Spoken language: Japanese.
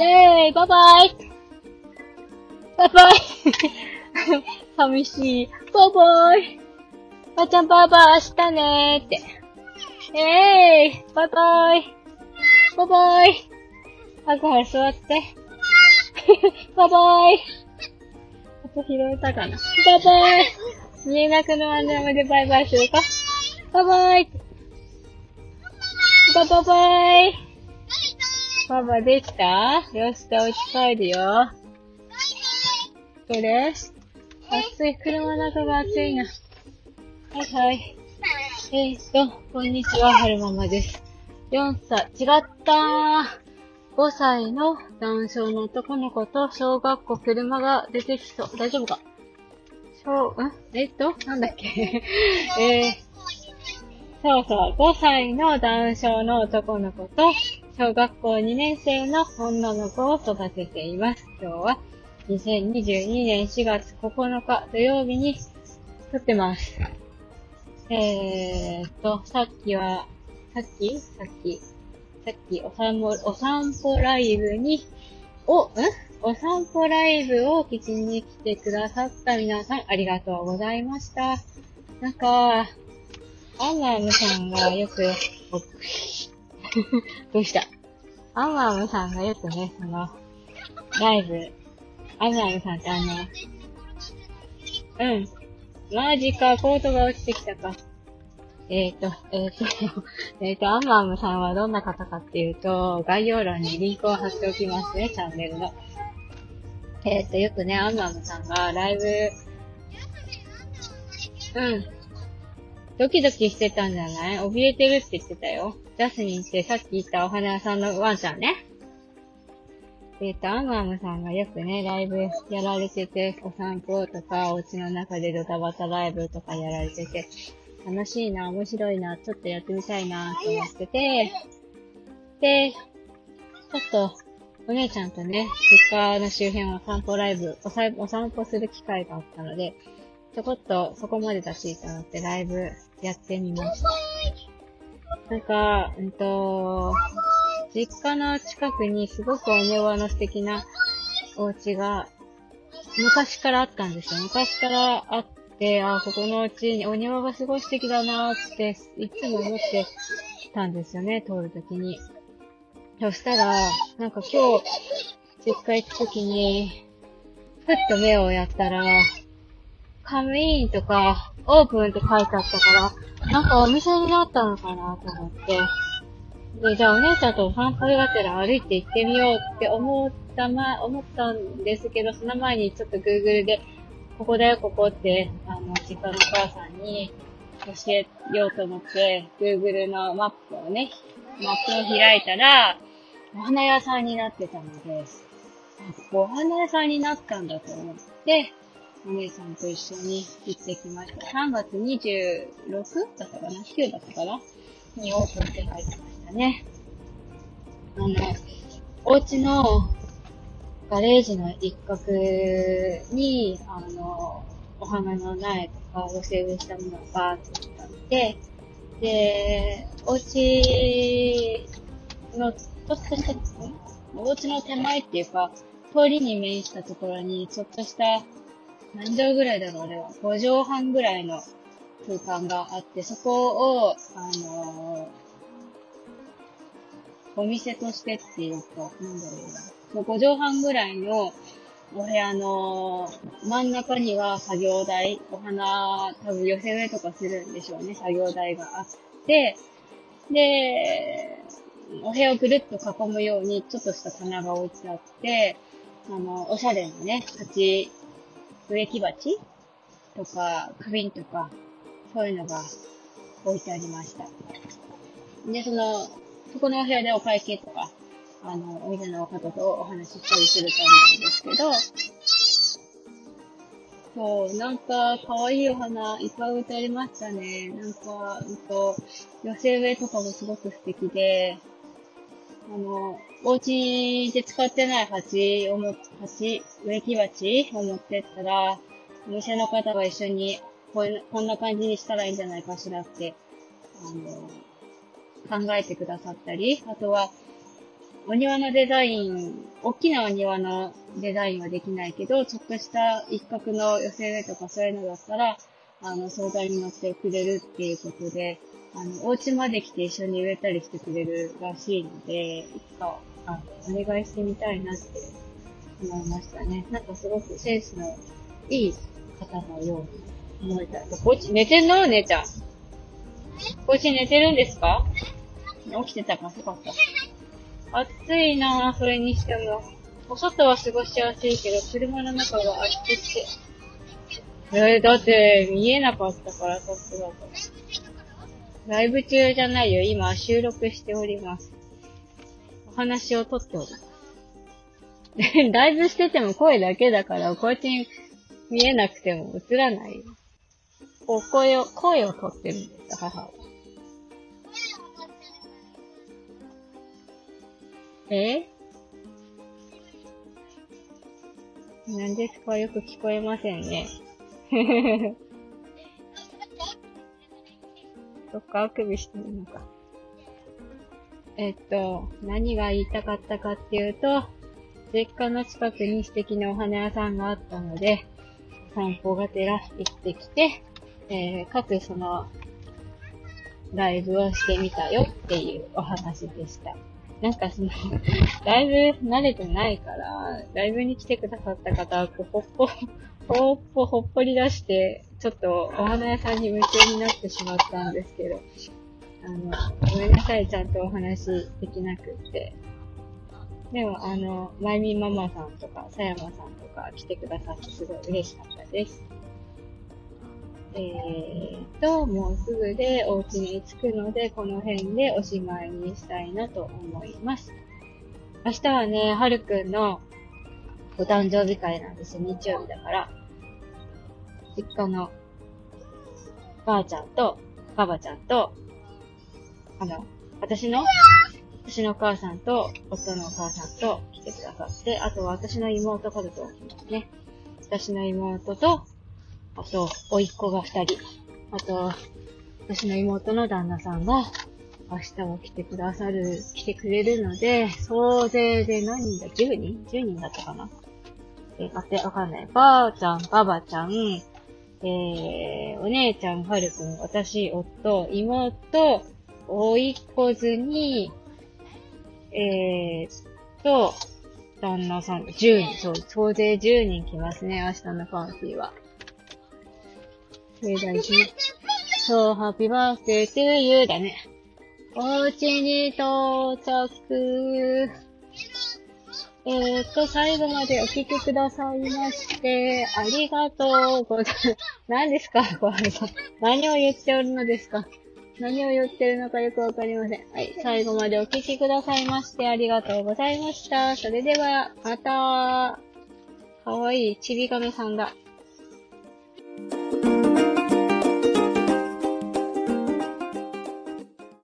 イェーイバイバイバイバイ寂しい。バイバイばあちゃんバイバイ明日ね。ーって。えーいバイバイバイバイはるは座って。バイバイ音拾えたかな。バイバイ見えなくなるまでバイバイするか。バイバイバイバイバイパパできた？よし、じゃあお家帰るよ。どれ？暑い。車の中が暑いな。はいはい。えー、っと、こんにちは、はるままです。4歳、違ったー。5歳の男性の男の子と小学校車が出てきそう。大丈夫か？小、ん？えっと、なんだっけ？えー、そうそう、5歳の男性の男の子と小学校2年生の女の子を育てています。今日は2022年4月9日土曜日に撮ってます。えーと、さっきは、さっき？さっき、さっきお散歩、お散歩ライブに、お、んお散歩ライブを聞きに来てくださった皆さんありがとうございました。なんか、アンマームさんがよく、どうした？アンマームさんがよくね、その、ライブ、アンマームさんってあの、うん。マジか、コートが落ちてきたか。えっ、ー、と、えっ、ー、と、えっ、と、アンマームさんはどんな方かっていうと、概要欄にリンクを貼っておきますね、チャンネルの。えっ、と、よくね、アンマームさんがライブ、うん、ドキドキしてたんじゃない？怯えてるって言ってたよ。ジャスミンってさっき言ったお花屋さんのワンちゃんね。えっ、ー、と、アンマームさんがよくね、ライブやられてて、お散歩とか、お家の中でドタバタライブとかやられてて、楽しいな、面白いな、ちょっとやってみたいな、と思ってて、で、ちょっと、お姉ちゃんとね、実家の周辺を散歩ライブおさ、お散歩する機会があったので、ちょこっとそこまでだしと思ってライブやってみました。なんか、うんと、実家の近くにすごくお庭の素敵なお家が昔からあったんですよ。昔からあって、あ、ここのお家にお庭がすごい素敵だなって、いつも思ってたんですよね、通るときに。そしたら、なんか今日、実家行くときに、ふっと目をやったら、カムインとか、オープンって書いてあったから、なんかお店になったのかなと思って。で、じゃあお姉ちゃんとお散歩がてら歩いて行ってみようって思ったま、思ったんですけど、その前にちょっと Google で、ここだよ、ここって、あの、実家のお母さんに教えようと思って、Google のマップをね、マップを開いたら、お花屋さんになってたので、お花屋さんになったんだと思って、お姉さんと一緒に行ってきました。3月 26? だったかな ?9 だったかな？にオープンって書いてましたね。あの、お家のガレージの一角に、あの、お花の苗とか寄せ植えしたものがバーってあって、で、お家の、ちょっとした、お家の手前っていうか、通りに面したところに、ちょっとした何畳ぐらいだろう、あれは。5畳半ぐらいの空間があって、そこを、あのー、お店としてっていうか、なんだろうな。5畳半ぐらいのお部屋の真ん中には作業台、お花、多分寄せ植えとかするんでしょうね、作業台があって、で、お部屋をぐるっと囲むように、ちょっとした棚が置いてあって、あの、おしゃれなね、鉢植木鉢とか、花瓶とか、そういうのが置いてありました。で、その、そこのお部屋でお会計とか、あの、お店の方とお話ししたりすると思うんですけど、そう、なんか、可愛いお花いっぱい置いてありましたね。なんか、うんと、寄せ植えとかもすごく素敵で、あの、お家で使ってない鉢をも、鉢、植木鉢を持ってったら、お店の方が一緒にここんな感じにしたらいいんじゃないかしらって、あの、考えてくださったり、あとは、お庭のデザイン、大きなお庭のデザインはできないけど、ちょっとした一角の寄せ植えとかそういうのだったら、あの、相談に乗ってくれるっていうことで、あの、お家まで来て一緒に植えたりしてくれるらしいので、いつか、あの、お願いしてみたいなって思いましたね。なんかすごくセンスのいい方のように思えた。こっち寝てんの？姉ちゃん。こっち寝てるんですか？起きてたかよかった。暑いなぁ、それにしても。お外は過ごしやすいけど、車の中が暑くて。えー、だって、見えなかったから、さすがライブ中じゃないよ。今、収録しております。お話を撮っております。ライブしてても声だけだから、こっち見えなくても映らないよ。こう、声を、声を撮ってるんです、母は。え？何ですか？よく聞こえませんね。っか、あくびしてるのか。えっと、何が言いたかったかっていうと、実家の近くに素敵なお花屋さんがあったので、散歩がてら行ってきて、えー、各その、ライブをしてみたよっていうお話でした。なんかその、だいぶ慣れてないから、ライブに来てくださった方は、こう、ほっぽ、ほっぽ、ほっぽり出して、ちょっとお花屋さんに夢中になってしまったんですけど、あの、ごめんなさい、ちゃんとお話できなくって。でも、あの、まゆみママさんとか、さやまさんとか来てくださってすごい嬉しかったです。えーと、もうすぐでお家に着くので、この辺でおしまいにしたいなと思います。明日はね、はるくんのお誕生日会なんですよ。日曜日だから。実家のばあちゃんと、ばばちゃんと、あの、私の、私のお母さんと、夫のお母さんと来てくださって、あとは私の妹家族が来ますね。私の妹と、あと、甥っ子が二人。あと、私の妹の旦那さんが、明日は来てくださる、来てくれるので、総勢で何人だ ?10 人 ?10 人だったかな？え、待って、わかんない。ばあちゃん、ばばちゃん、えー、お姉ちゃん、はるくん、私、夫、妹、おいっ子ずに、えーと、旦那さん、10人、そう、総勢10人来ますね、明日のパーティーは。盛大事。そう、ハッピーバースデートゥーユーだね。お家に到着。えーと、最後までお聞きくださいまして、ありがとうございます。何ですか？小原さん。何を言っておるのですか？何を言ってるのかよくわかりません。はい。最後までお聞きくださいましてありがとうございました。それでは、また。かわいいちびかめさんが。